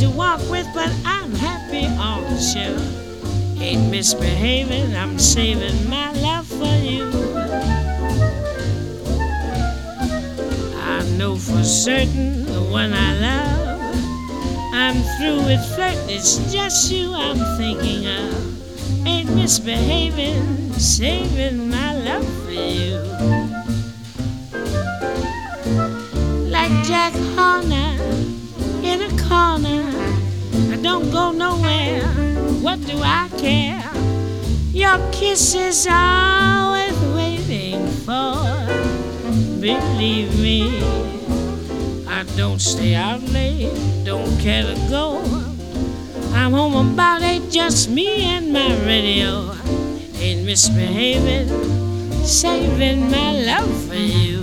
to walk with, but I'm happy on the shelf. Ain't misbehaving, I'm saving my love for you. I know for certain the one I love. I'm through with flirting, it's just you I'm thinking of. Ain't misbehaving, saving my love for you. Like Jack Horner in a corner, I don't go nowhere. What do I care? Your kiss is always waiting for. Believe me, I don't stay out late, don't care to go. I'm home about eight, just me and my radio. Ain't misbehaving, saving my love for you.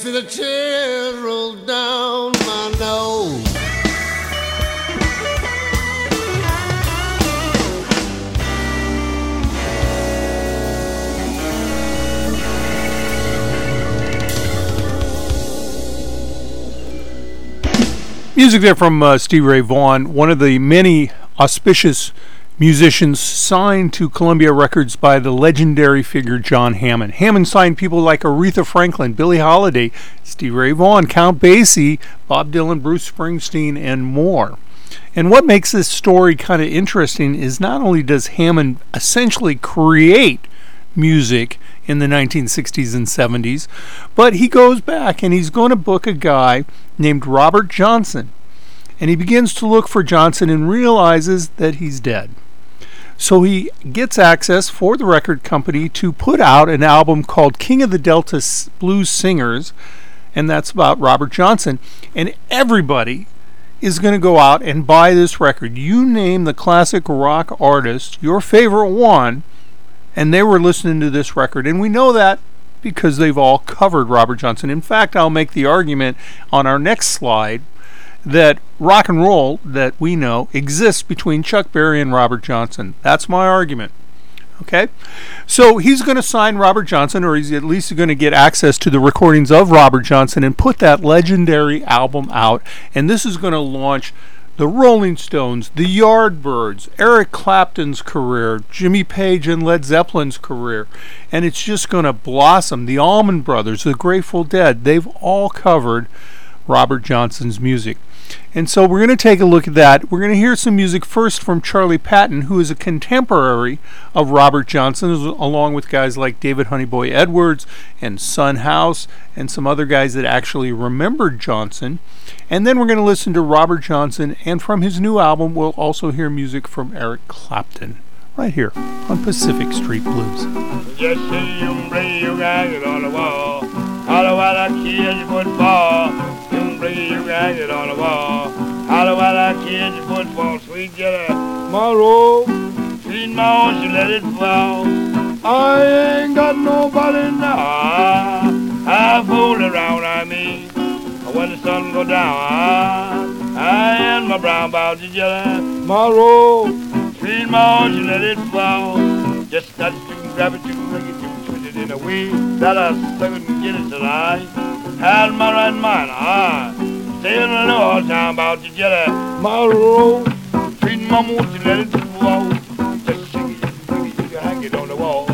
See the tears roll down my nose. Music there from uh, Stevie Ray Vaughan, one of the many auspicious musicians signed to Columbia Records by the legendary figure John Hammond. Hammond signed people like Aretha Franklin, Billie Holiday, Steve Ray Vaughan, Count Basie, Bob Dylan, Bruce Springsteen, and more. And what makes this story kind of interesting is not only does Hammond essentially create music in the 1960s and 70s, but he goes back and he's going to book a guy named Robert Johnson. And he begins to look for Johnson and realizes that he's dead. So he gets access for the record company to put out an album called King of the Delta Blues Singers, and that's about Robert Johnson. And everybody is going to go out and buy this record. You name the classic rock artist, your favorite one, and they were listening to this record. And we know that because they've all covered Robert Johnson. In fact, I'll make the argument on our next slide that rock and roll that we know exists between Chuck Berry and Robert Johnson. That's my argument. Okay? So he's going to sign Robert Johnson, or he's at least going to get access to the recordings of Robert Johnson and put that legendary album out. And this is going to launch the Rolling Stones, the Yardbirds, Eric Clapton's career, Jimmy Page and Led Zeppelin's career. And it's just going to blossom. The Allman Brothers, the Grateful Dead, they've all covered Robert Johnson's music. And so we're going to take a look at that. We're going to hear some music first from Charlie Patton, who is a contemporary of Robert Johnson, along with guys like David Honeyboy Edwards and Son House and some other guys that actually remembered Johnson. And then we're going to listen to Robert Johnson, and from his new album, we'll also hear music from Eric Clapton. Right here on Pacific Street Blues. Kids football, sweet jelly. Tomorrow, sweet mom, she let it fall. I ain't got nobody now. Ah, I fool around, I mean. When the sun go down, ah, I and my brown bouty jelly. Tomorrow, sweet mom, she let it fall. Just got to grab it, you can bring it, you can twist it in a way that I couldn't get it I had my right mind. I stay in the little town about the jelly. Tomorrow, sweet mama, won't you let it fall? Just shake it, shake it, you can hang it on the wall.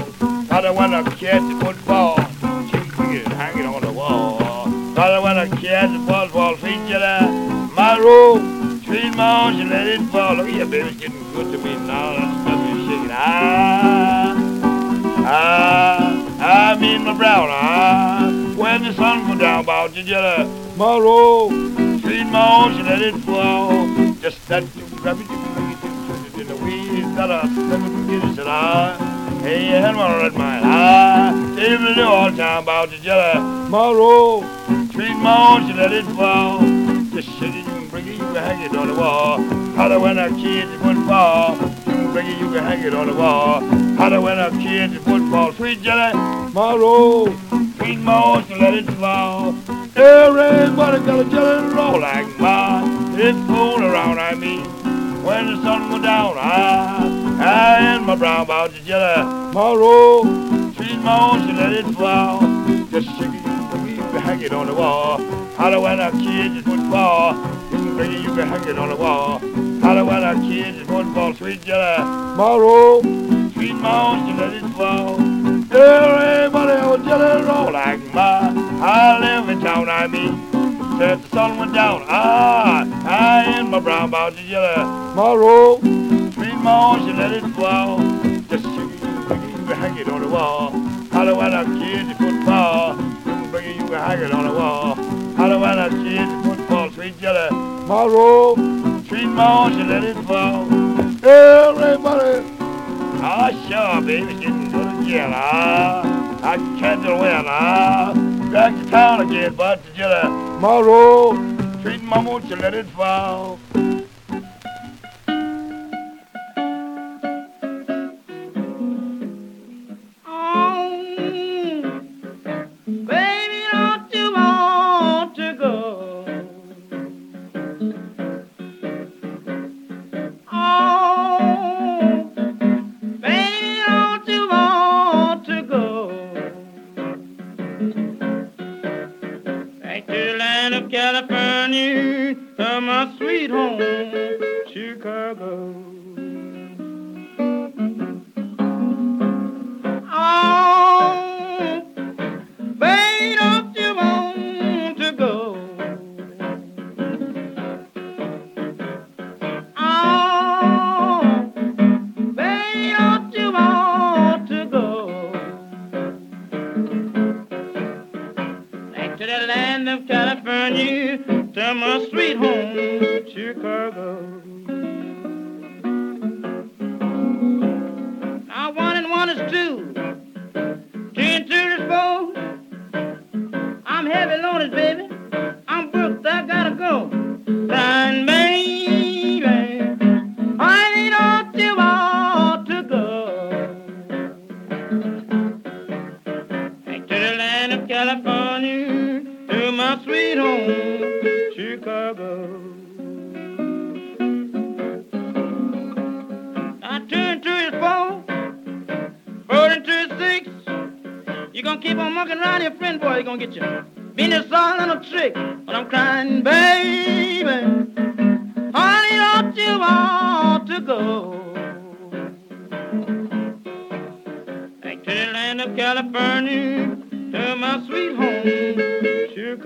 I don't want to catch the football. Shake it, shake it, hang it on the wall. I don't want to catch the football, sweet jelly. Tomorrow, sweet mama, you let it fall. Look at you, baby, it's getting good to me now. That stuff is shaking. Ah. Ah, I'm in my brown ah. When the sun go down, about the jelly. Tomorrow, sweet mom, she let it flow. Just that you grab it, you can it, you twist it in the weeds. That never get it, said I. Hey, you had one red mine. Ah, tell me the all time about the jelly. Tomorrow, sweet mom, she let it fall. Just shake it, you can bring it, you can hang it on the wall. How Holler when our kids would fall. You can bring it, you can hang it on the wall. Holler when our kids football. Sweet jelly, tomorrow. Sweet mom, she let it fall. Everybody got a jelly roll like mine. It's full around, I mean. When the sun go down, I, I and my brown about the jelly. Tomorrow, sweet mom, she let it fall. Just shake it, you can hang it on the wall. Holler when our kids football. You can bring it, you can hang it on the wall. Holler when our kids football. Sweet jelly, tomorrow. Sweet mom, she let it fall. Everybody else jelly roll like my. I live in town, I mean. Since the sun went down, ah, I in my brown bouty jelly. Tomorrow, sweet mom, she let it fall. Just it, you can hang it on the wall. Holler when our kids football. You can bring it, you can hang it on the wall. Holler when our kids football. Sweet jelly, tomorrow, sweet mom, she let it fall. Everybody. Ah, sure, baby, getting good ah. I can't do well, ah. Back to town again, but to jelly. Tomorrow, treat mama, you let it fall.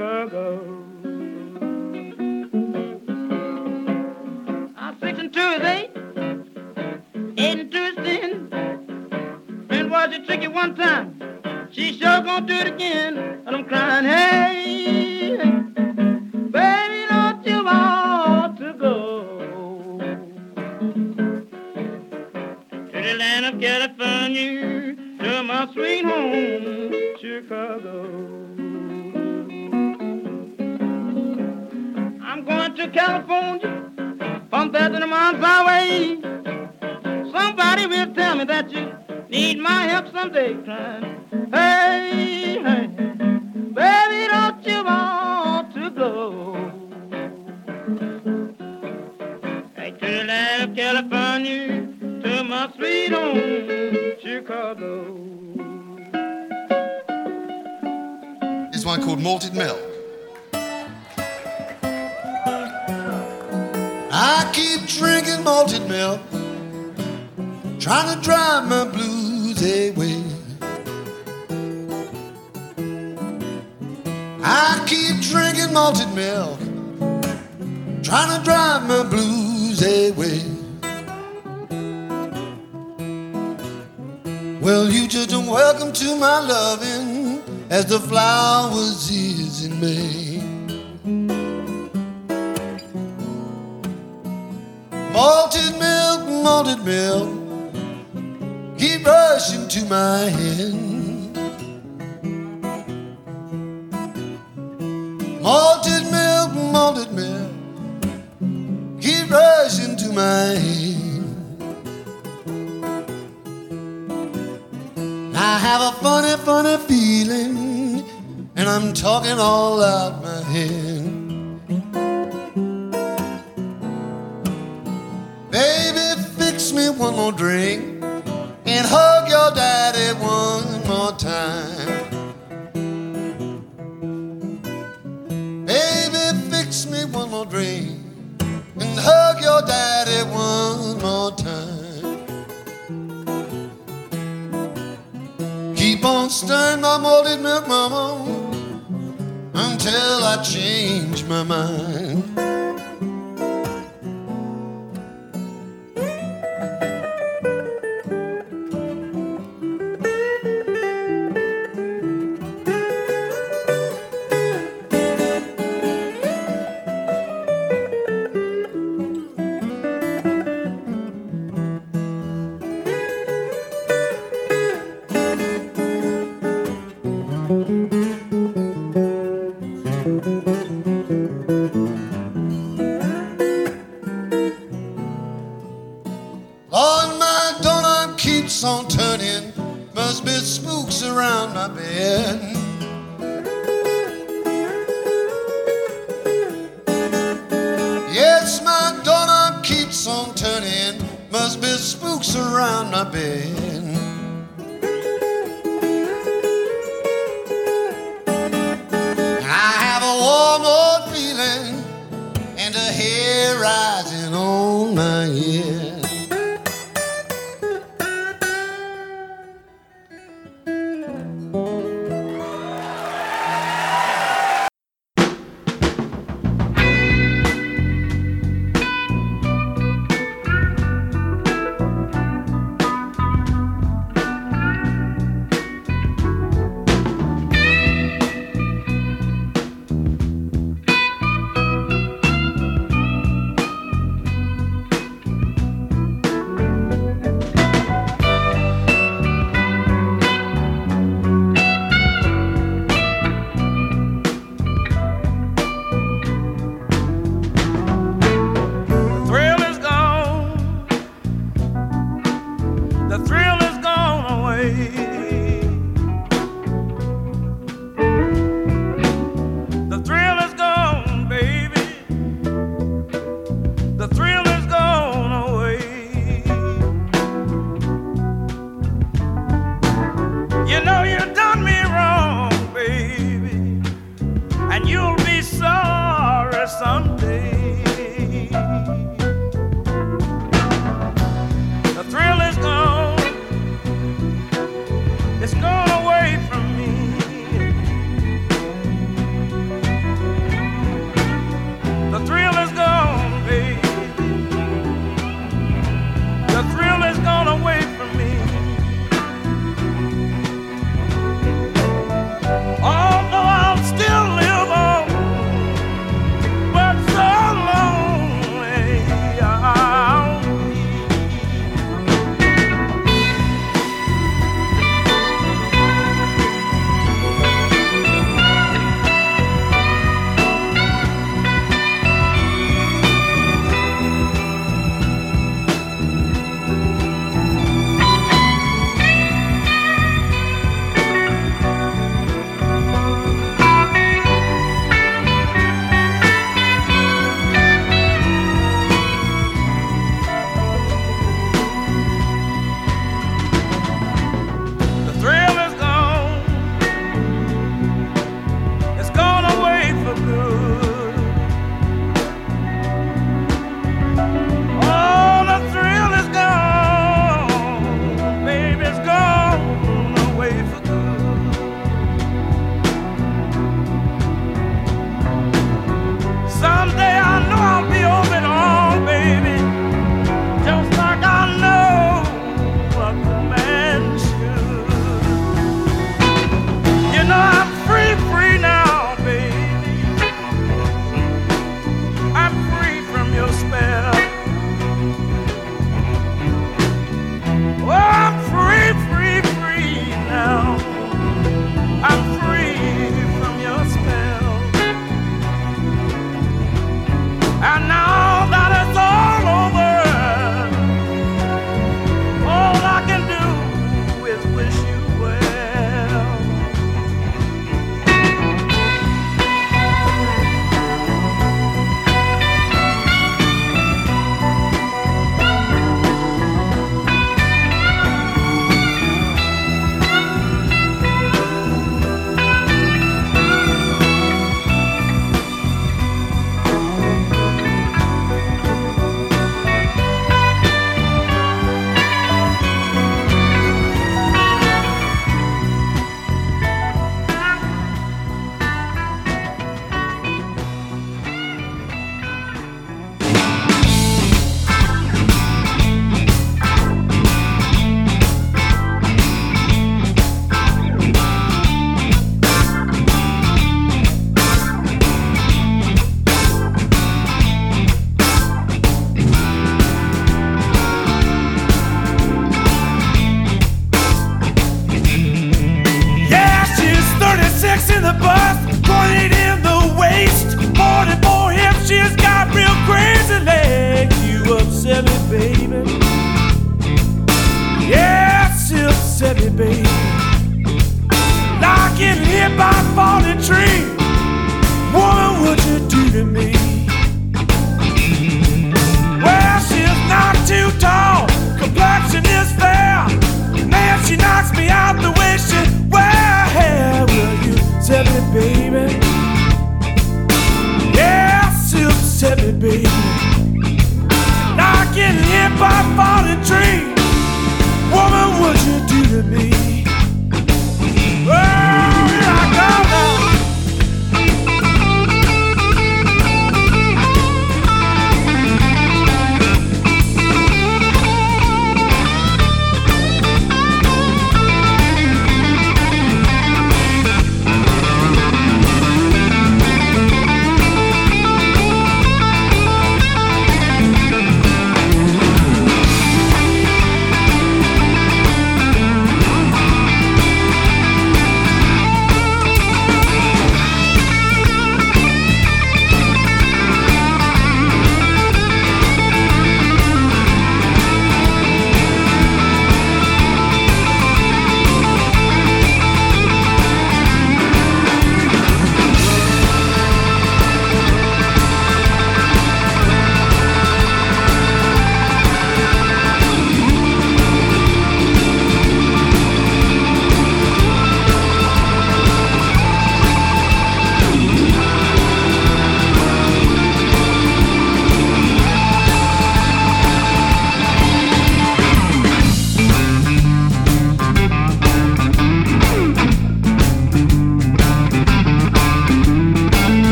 Chicago. I'm six and two is eight. Eight and two is ten. Was a tricky one time. She sure gonna do it again. California. One thousand miles away. Somebody will tell me that you need my help someday. Hey, hey, baby, don't you want to go? Hey, to of California, to my sweet home, Chicago. Here's one called Malted Milk. I keep drinking malted milk, trying to drive my blues away. I keep drinking malted milk, trying to drive my blues away. Well, you just don't welcome to my loving as the flowers is in May. Malted milk, malted milk, keep rushing to my hand. Malted milk, malted milk, keep rushing to my hand. I have a funny, funny feeling, and I'm talking all out my head. One more drink and hug your daddy one more time. Baby, fix me one more drink and hug your daddy one more time. Keep on stirring my malted milk, mama, until I change my mind.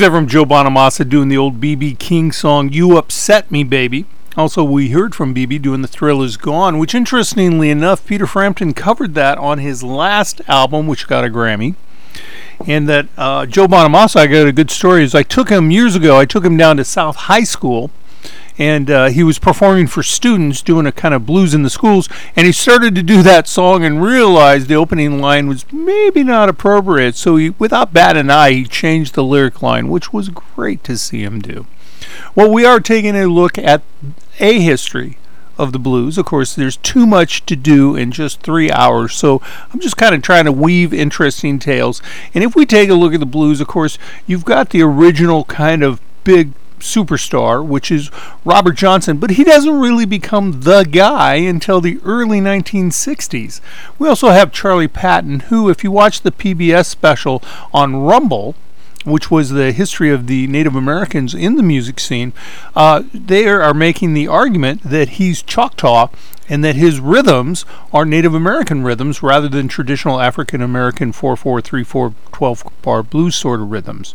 Music there from Joe Bonamassa doing the old BB King song "You Upset Me, Baby." Also, we heard from BB doing "The Thrill Is Gone," which, interestingly enough, Peter Frampton covered that on his last album, which got a Grammy. And that uh, Joe Bonamassa, I got a good story. Is I took him years ago. I took him down to South High School, and uh, he was performing for students, doing a kind of blues in the schools. And he started to do that song and realized the opening line was maybe not appropriate. So he, without bat an eye, he changed the lyric line, which was great to see him do. Well, we are taking a look at a history of the blues. Of course, there's too much to do in just three hours, so I'm just kind of trying to weave interesting tales. And if we take a look at the blues, of course, you've got the original kind of big superstar, which is Robert Johnson, but he doesn't really become the guy until the early 1960s. We also have Charlie Patton, who, if you watch the PBS special on Rumble, which was the history of the Native Americans in the music scene, uh, they are making the argument that he's Choctaw and that his rhythms are Native American rhythms rather than traditional African American 4 4 3 4 12 bar blues sort of rhythms.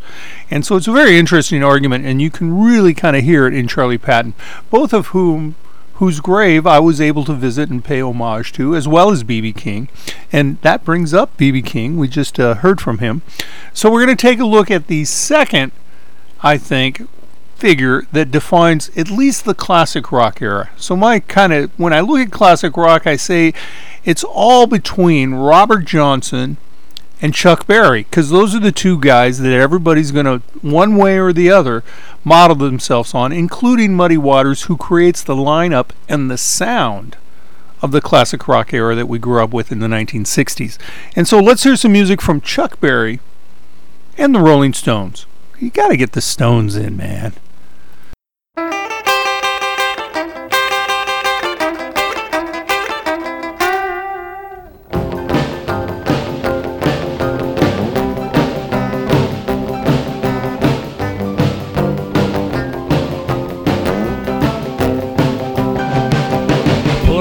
And so it's a very interesting argument, and you can really kind of hear it in Charlie Patton, both of whom whose grave I was able to visit and pay homage to, as well as B.B. King. And that brings up B.B. King. We just uh, heard from him. So we're going to take a look at the second, I think, figure that defines at least the classic rock era. So my kind of, when I look at classic rock, I say it's all between Robert Johnson and Chuck Berry, because those are the two guys that everybody's going to, one way or the other, model themselves on, including Muddy Waters, who creates the lineup and the sound of the classic rock era that we grew up with in the 1960s. And so let's hear some music from Chuck Berry and the Rolling Stones. You got to get the Stones in, man.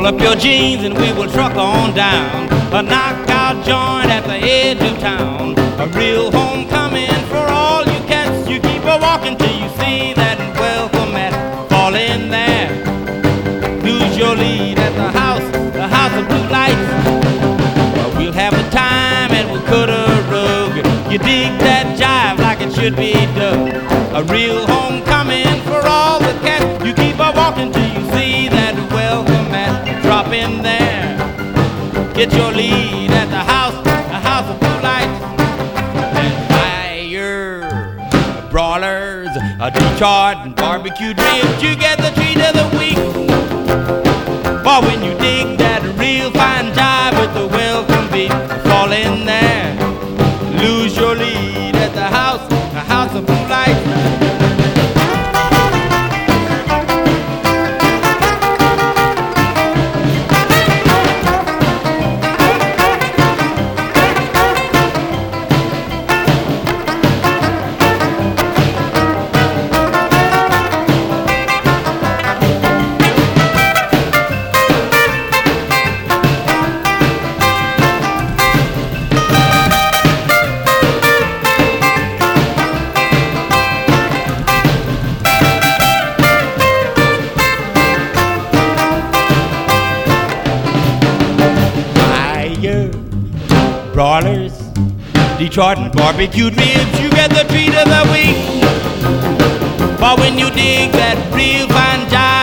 Roll up your jeans and we will truck on down. A knockout joint at the edge of town. A real homecoming for all you cats. You keep a walking till you see that welcome mat. Fall in there. Lose your lead at the house, the house of blue lights. Well, we'll have a time and we'll cut a rug. You dig that jive like it should be done. A real homecoming for all the cats. You keep a walking till you see that welcome Drop in there. Get your lead at the house, the house of blue lights. And fire, brawlers, a Detroit and barbecued ribs. You get the treat of the week. But when you dig that real fine jive with the welcome beat, fall in there, lose your lead at the house, the house of blue lights. Barbecued ribs, you get the treat of the week. But when you dig that real fine jive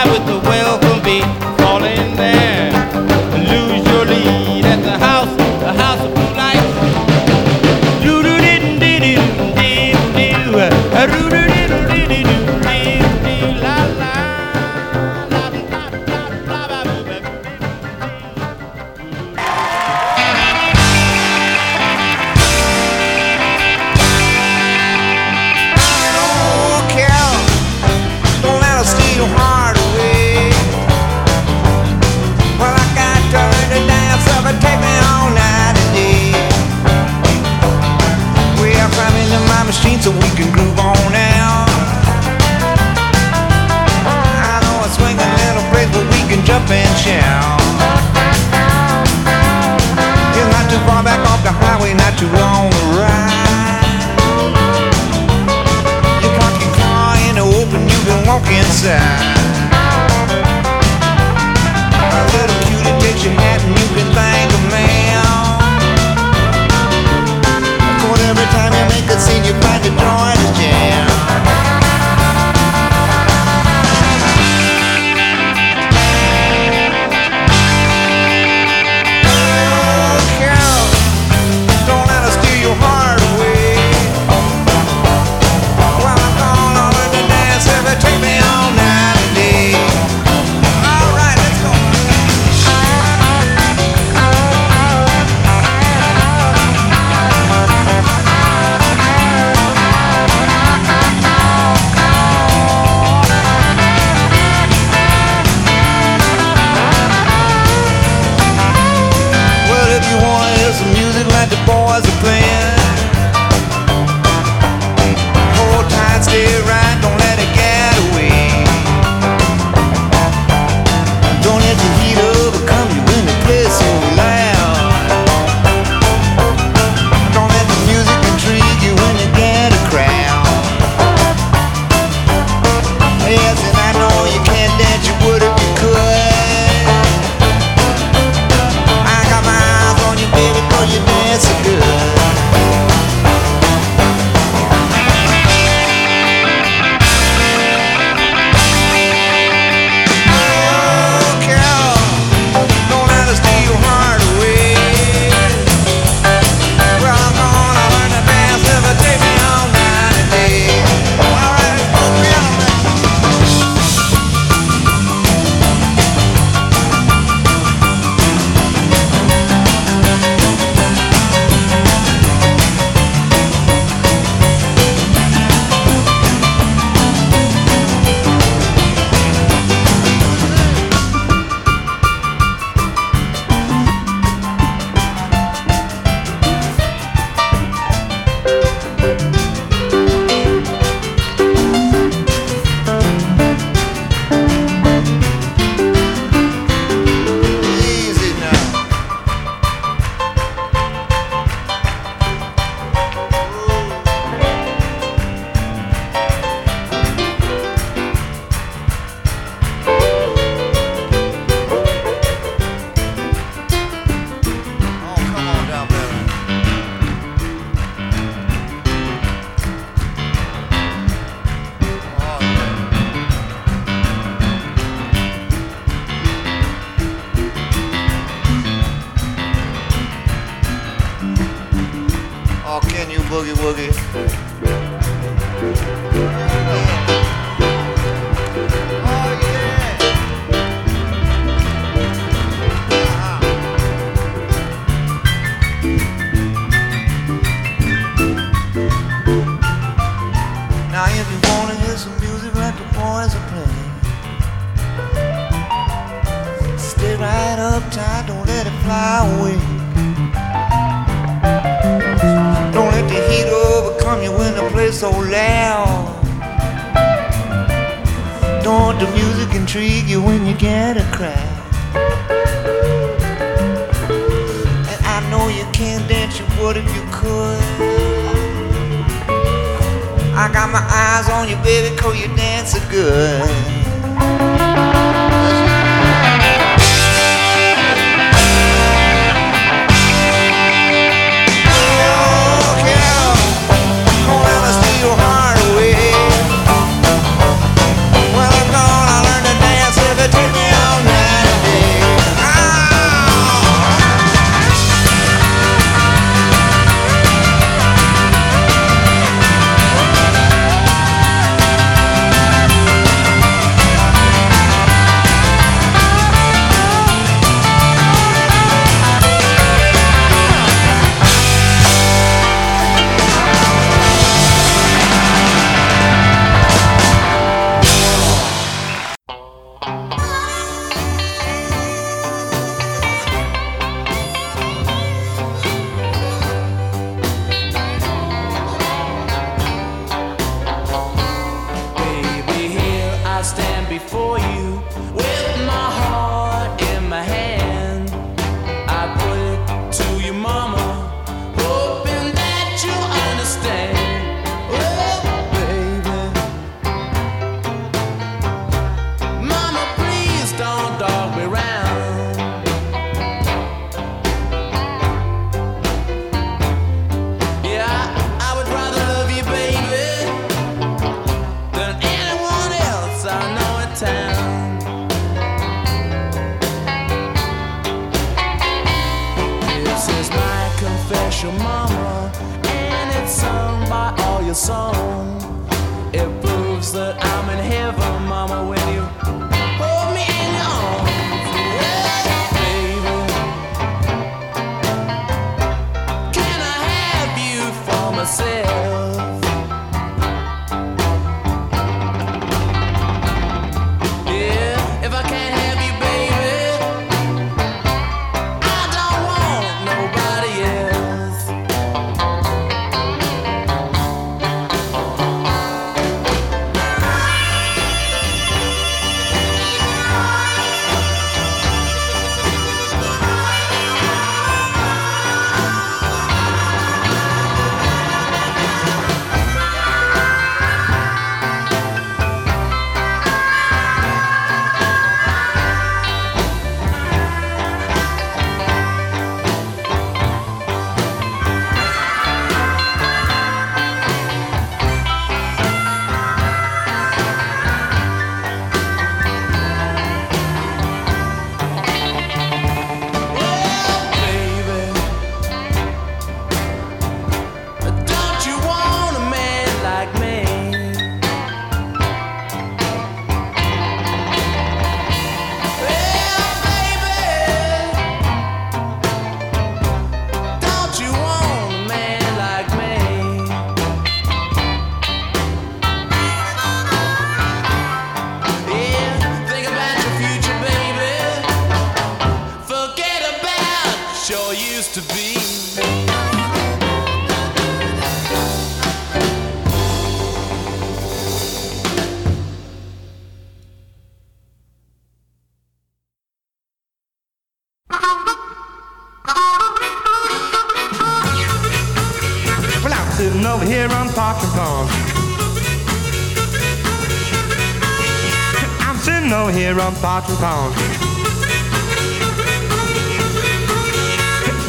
cotton pound.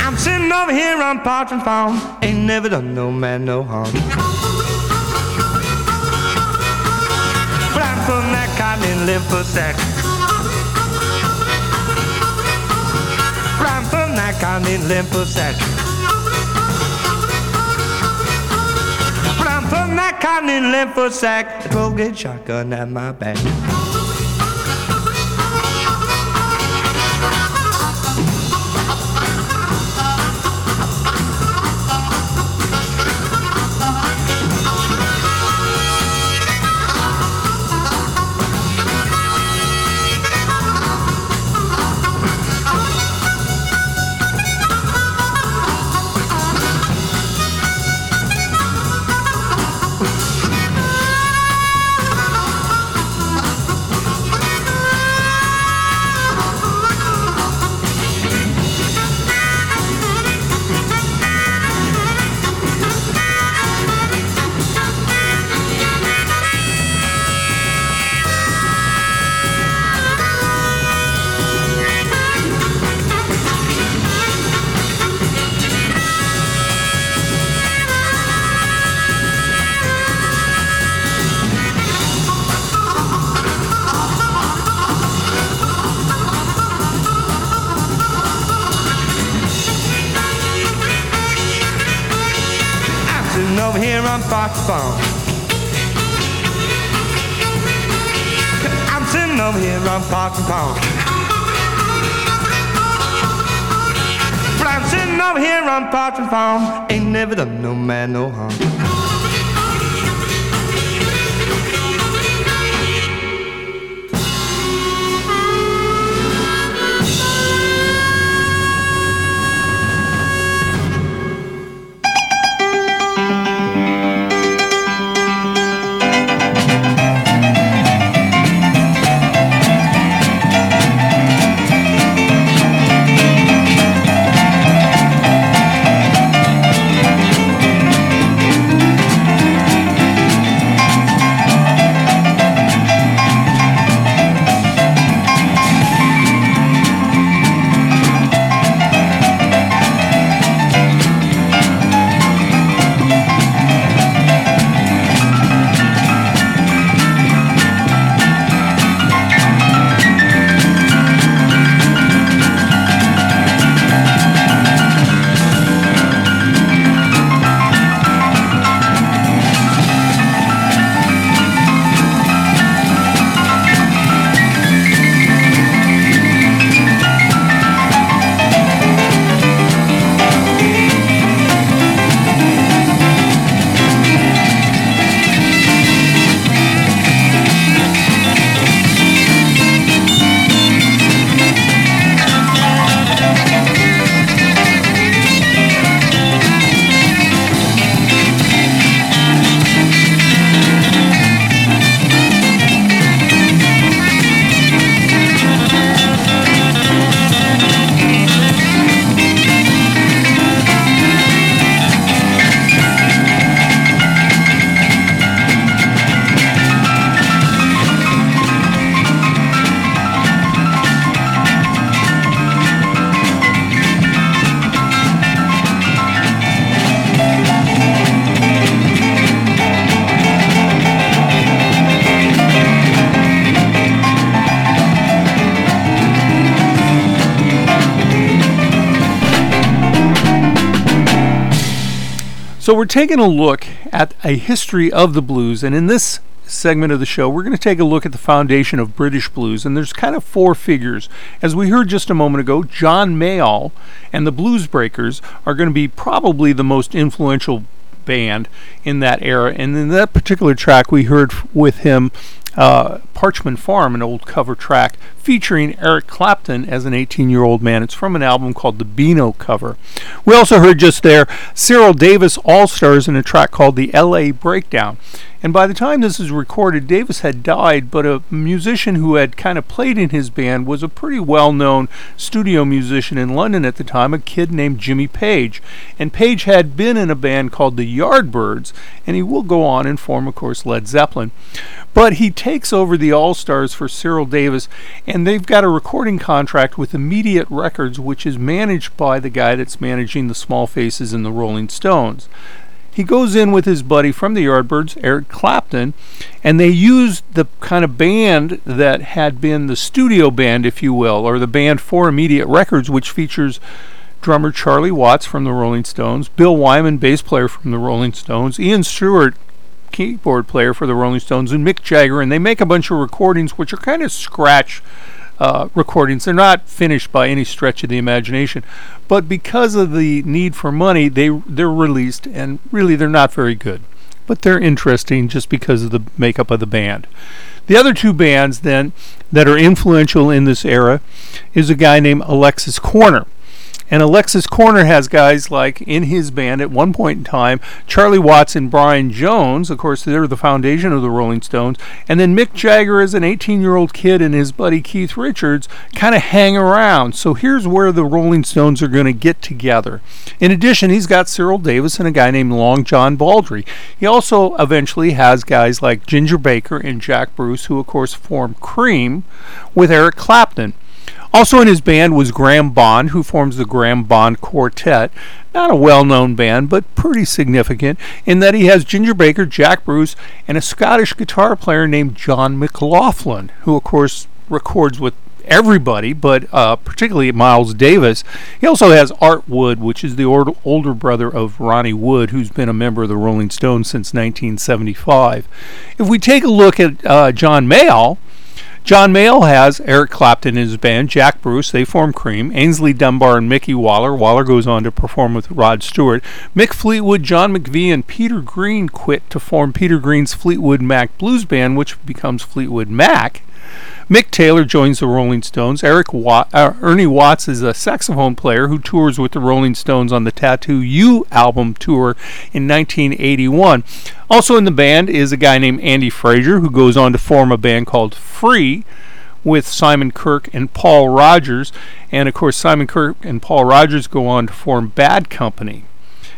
I'm sitting over here on parchment found. Ain't never done no man no harm. But I'm from that kind and liver sack. But I'm from that kind in liver sack. But I'm from that kind in liver sack. 12 gauge shotgun at my back. Farm. I'm sitting over here on Fox Farm. But I'm sitting over here on Fox Farm. Ain't never done no man no harm. We're taking a look at a history of the blues, and in this segment of the show, we're going to take a look at the foundation of British blues. And there's kind of four figures. As we heard just a moment ago, John Mayall and the Blues Breakers are going to be probably the most influential band in that era. And in that particular track, we heard with him uh, Parchman Farm, an old cover track featuring Eric Clapton as an 18 year old man. It's from an album called the Beano cover. We also heard just there Cyril Davies All Stars in a track called the LA Breakdown. And by the time this is recorded, Davies had died, but a musician who had kind of played in his band was a pretty well known studio musician in London at the time, a kid named Jimmy Page. And Page had been in a band called the Yardbirds, and he will go on and form, of course, Led Zeppelin. But he takes over the All Stars for Cyril Davies, and they've got a recording contract with Immediate Records, which is managed by the guy that's managing the Small Faces and the Rolling Stones. He goes in with his buddy from the Yardbirds, Eric Clapton, and they used the kind of band that had been the studio band, if you will, or the band for Immediate Records, which features drummer Charlie Watts from the Rolling Stones, Bill Wyman, bass player from the Rolling Stones, Ian Stewart, keyboard player for the Rolling Stones, and Mick Jagger, and they make a bunch of recordings which are kind of scratch uh, recordings. They're not finished by any stretch of the imagination, but because of the need for money, they they're released, and really they're not very good, but they're interesting just because of the makeup of the band. The other two bands then that are influential in this era is a guy named Alexis Korner. And Alexis Korner has guys like in his band at one point in time, Charlie Watts and Brian Jones. Of course, they're the foundation of the Rolling Stones. And then Mick Jagger, as an 18 year old kid, and his buddy Keith Richards kind of hang around. So here's where the Rolling Stones are going to get together. In addition, he's got Cyril Davies and a guy named Long John Baldry. He also eventually has guys like Ginger Baker and Jack Bruce, who, of course, form Cream with Eric Clapton. Also in his band was Graham Bond, who forms the Graham Bond Quartet. Not a well known band, but pretty significant in that he has Ginger Baker, Jack Bruce, and a Scottish guitar player named John McLaughlin, who, of course, records with everybody, but uh, particularly Miles Davis. He also has Art Wood, which is the or- older brother of Ronnie Wood, who's been a member of the Rolling Stones since 1975. If we take a look at uh, John Mayall, John Mayall has Eric Clapton in his band, Jack Bruce, they form Cream, Aynsley Dunbar and Mickey Waller. Waller goes on to perform with Rod Stewart. Mick Fleetwood, John McVie, and Peter Green quit to form Peter Green's Fleetwood Mac Blues Band, which becomes Fleetwood Mac. Mick Taylor joins the Rolling Stones. Eric Watt, uh, Ernie Watts is a saxophone player who tours with the Rolling Stones on the Tattoo You album tour in 1981. Also in the band is a guy named Andy Fraser who goes on to form a band called Free with Simon Kirke and Paul Rodgers. And of course, Simon Kirke and Paul Rodgers go on to form Bad Company.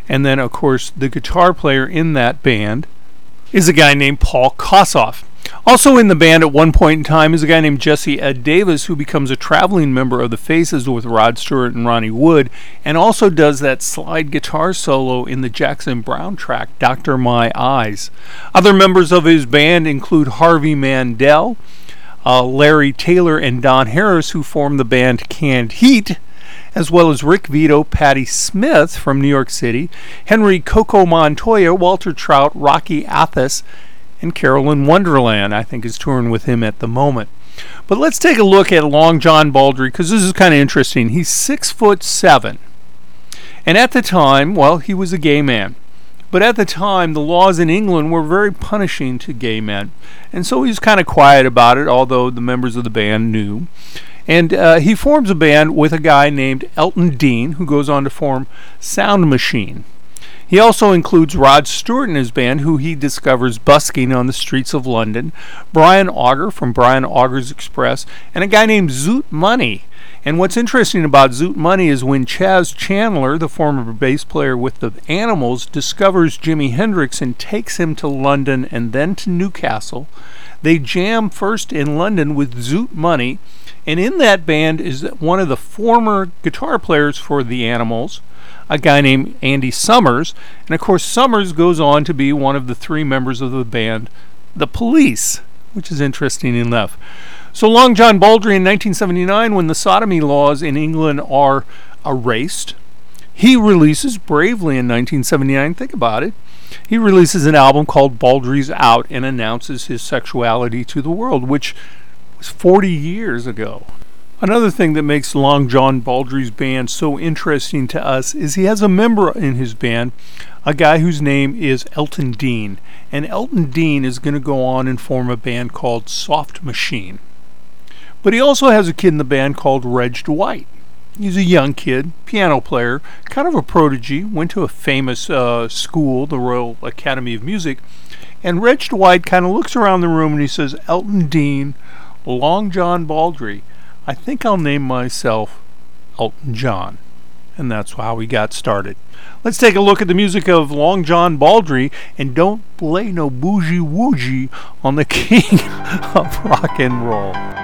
And then, of course, the guitar player in that band is a guy named Paul Kossoff. Also in the band at one point in time is a guy named Jesse Ed Davis who becomes a traveling member of the Faces with Rod Stewart and Ronnie Wood and also does that slide guitar solo in the Jackson Browne track Dr. My Eyes. Other members of his band include Harvey Mandel, uh, Larry Taylor, and Don Harris who formed the band Canned Heat as well as Rick Vito, Patti Smith from New York City, Henry Coco Montoya, Walter Trout, Rocky Athas, and Carolyn Wonderland, I think, is touring with him at the moment. But let's take a look at Long John Baldry because this is kind of interesting. He's six foot seven, and at the time, well, he was a gay man. But at the time, the laws in England were very punishing to gay men, and so he was kind of quiet about it. Although the members of the band knew, and uh, he forms a band with a guy named Elton Dean, who goes on to form Soft Machine. He also includes Rod Stewart in his band, who he discovers busking on the streets of London, Brian Auger from Brian Auger's Express, and a guy named Zoot Money. And what's interesting about Zoot Money is when Chas Chandler, the former bass player with the Animals, discovers Jimi Hendrix and takes him to London and then to Newcastle, they jam first in London with Zoot Money, and in that band is one of the former guitar players for the Animals a guy named Andy Summers. And of course, Summers goes on to be one of the three members of the band, The Police, which is interesting enough. So, Long John Baldry in 1979, when the sodomy laws in England are erased, he releases Bravely in 1979. Think about it. He releases an album called Baldry's Out and announces his sexuality to the world, which was 40 years ago. Another thing that makes Long John Baldry's band so interesting to us is he has a member in his band, a guy whose name is Elton Dean. And Elton Dean is going to go on and form a band called Soft Machine. But he also has a kid in the band called Reg Dwight. He's a young kid, piano player, kind of a prodigy, went to a famous uh, school, the Royal Academy of Music. And Reg Dwight kind of looks around the room and he says, Elton Dean, Long John Baldry. I think I'll name myself Elton John. And that's how we got started. Let's take a look at the music of Long John Baldry and don't play no boogie woogie on the king of rock and roll.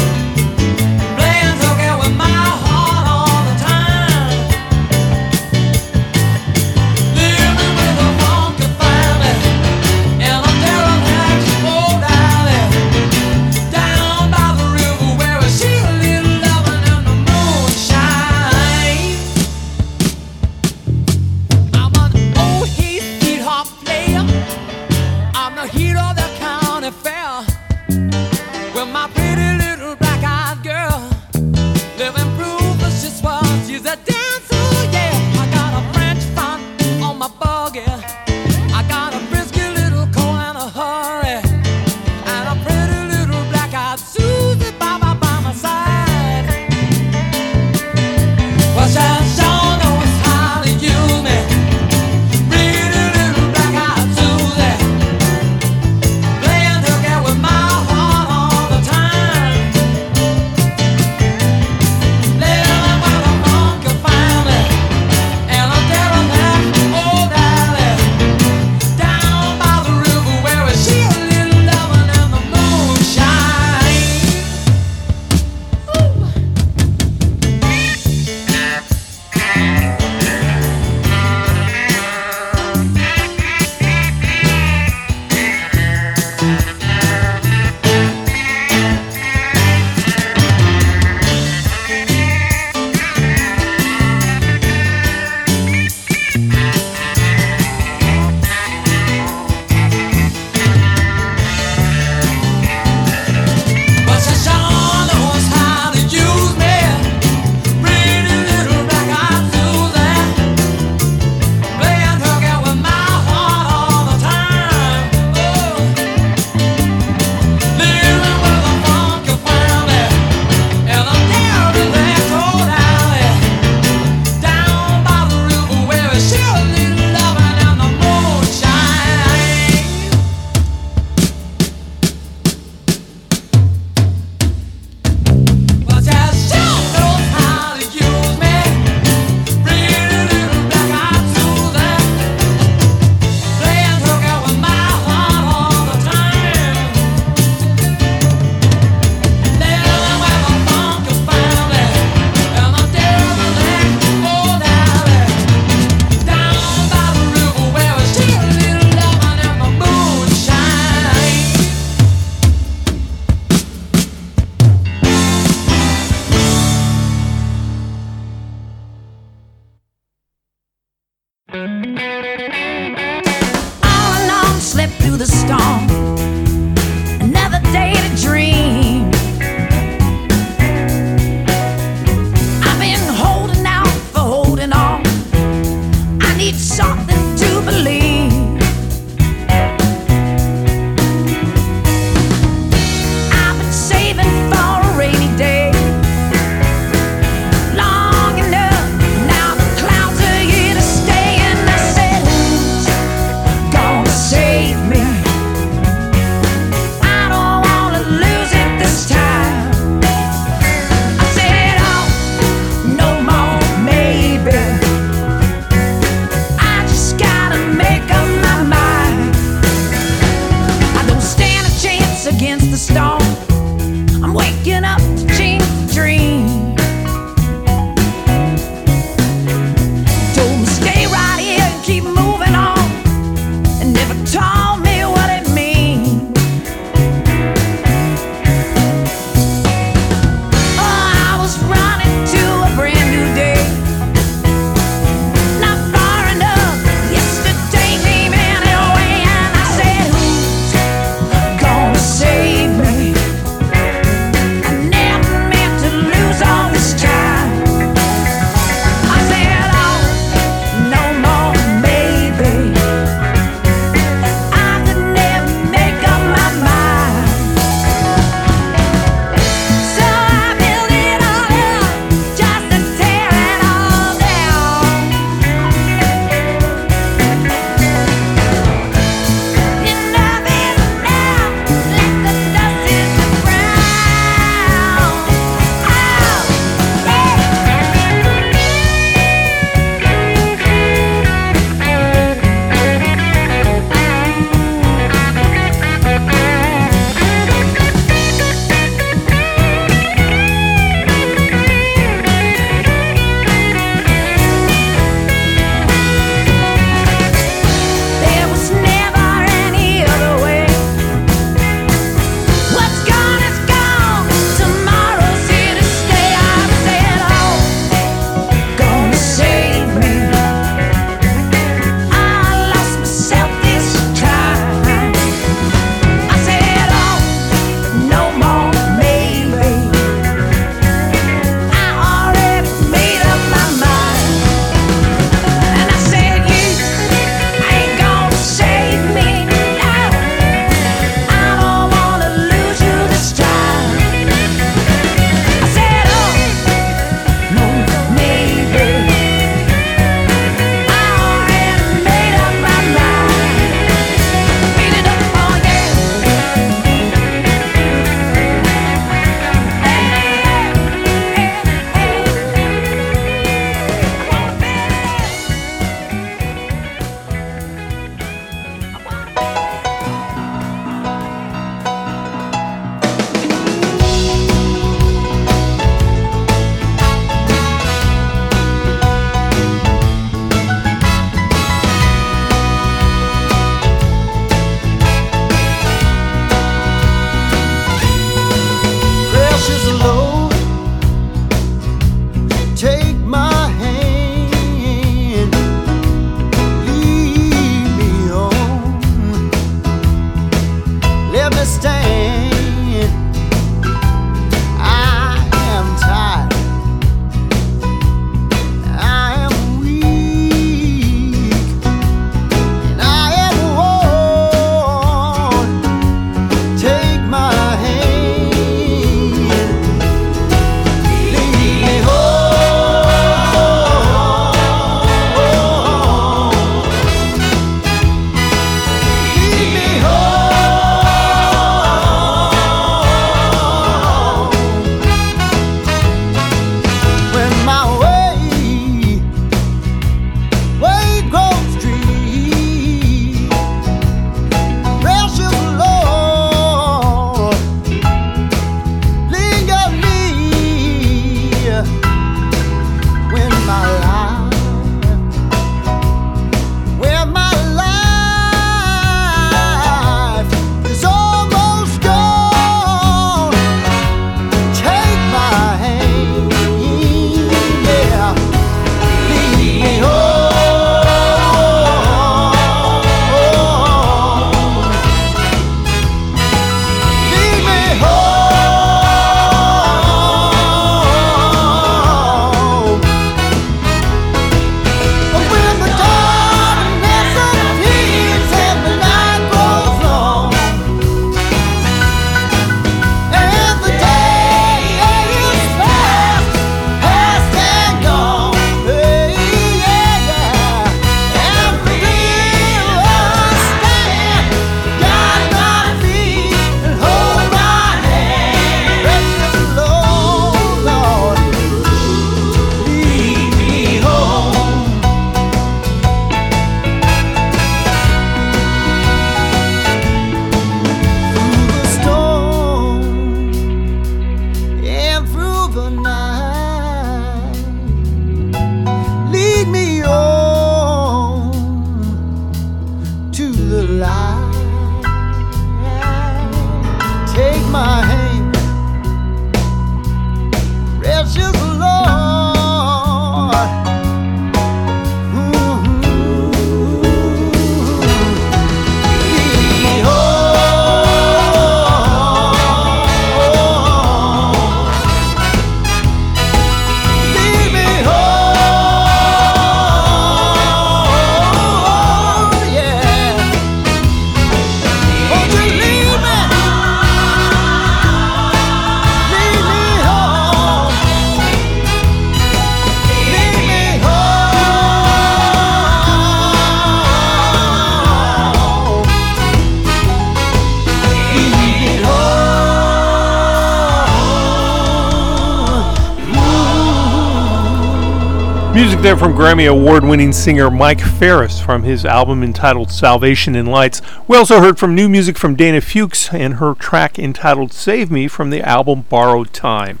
Music there from Grammy Award winning singer Mike Farris from his album entitled Salvation in Lights. We also heard from new music from Dana Fuchs and her track entitled Save Me from the album Borrowed Time.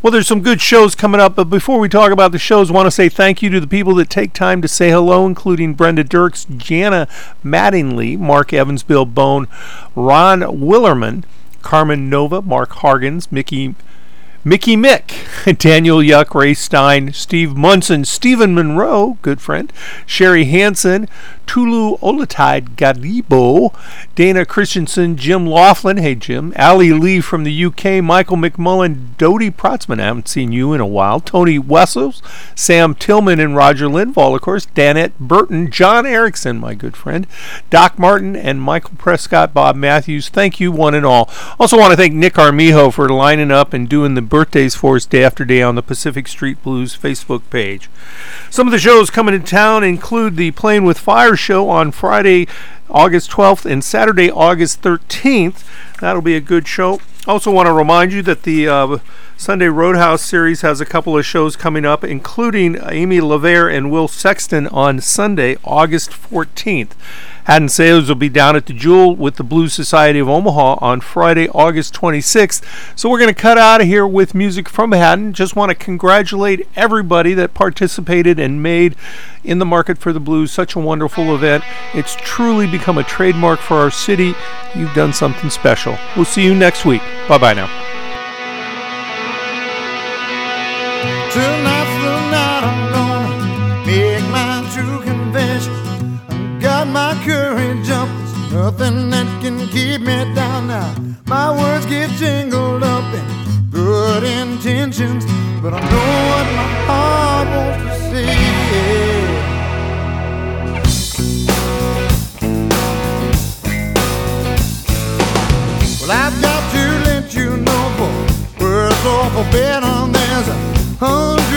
Well, there's some good shows coming up, but before we talk about the shows, I want to say thank you to the people that take time to say hello, including Brenda Dirks, Jana Mattingly, Mark Evans, Bill Bone, Ron Willerman, Carmen Nova, Mark Hargens, Mickey Mickey Mick, Daniel Yuck, Ray Stein, Steve Munson, Stephen Monroe, good friend, Sherry Hansen, Tulu Olatide Gadibo, Dana Christensen, Jim Laughlin, hey Jim, Ali Lee from the UK, Michael McMullen, Dodie Protzman, I haven't seen you in a while, Tony Wessels, Sam Tillman and Roger Lindvall, of course, Danette Burton, John Erickson, my good friend, Doc Martin, and Michael Prescott, Bob Matthews. Thank you, one and all. Also want to thank Nick Armijo for lining up and doing the birthdays for us day after day on the Pacific Street Blues Facebook page. Some of the shows coming to town include the Playing with Fire show on Friday, August 12th and Saturday, August 13th. That'll be a good show. Also, want to remind you that the uh, Sunday Roadhouse series has a couple of shows coming up, including Amy LaVere and Will Sexton on Sunday, August 14th. Hadden Sayers will be down at the Jewel with the Blues Society of Omaha on Friday, August 26th. So we're going to cut out of here with music from Hadden. Just want to congratulate everybody that participated and made in the Market for the Blues such a wonderful event. It's truly become a trademark for our city. You've done something special. We'll see you next week. Bye bye now. Tonight's the night I'm gonna make my true confession. I got my courage up, there's nothing that can keep me down now. My words get jingled up in good intentions, but I know what my heart wants to. For better, there's a hundred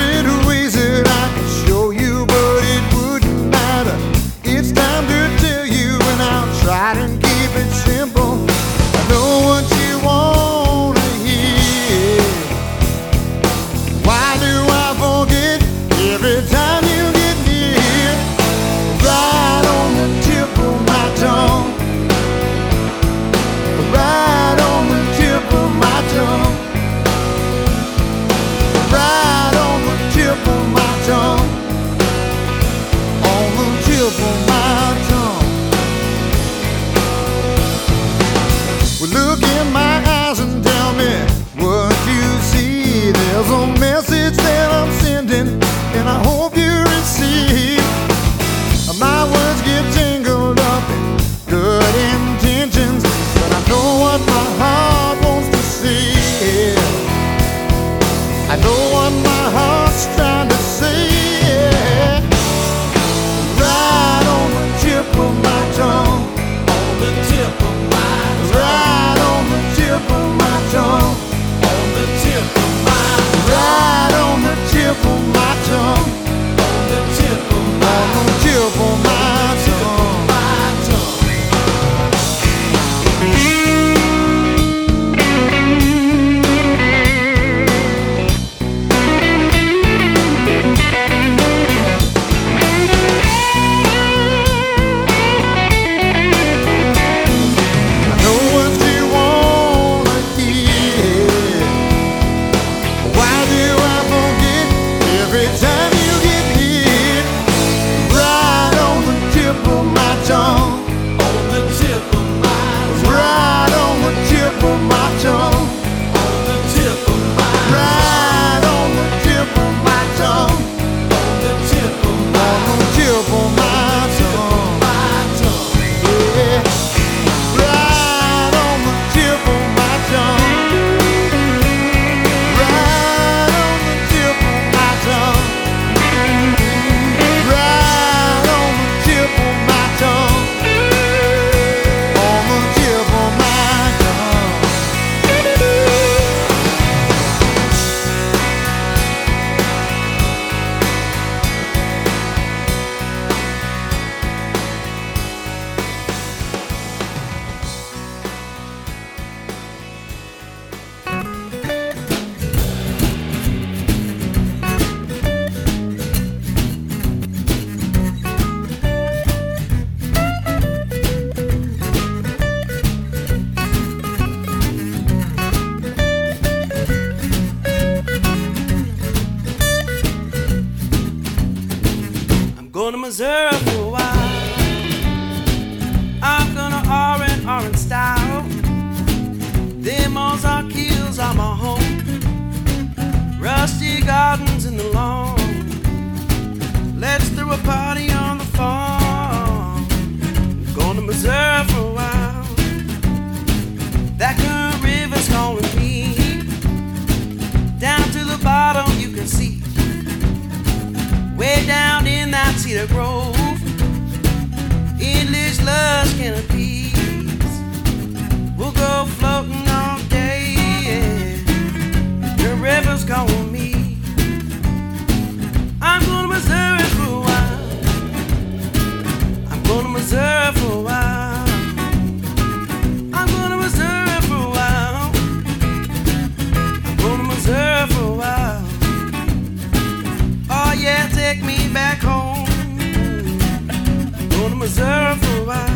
For what?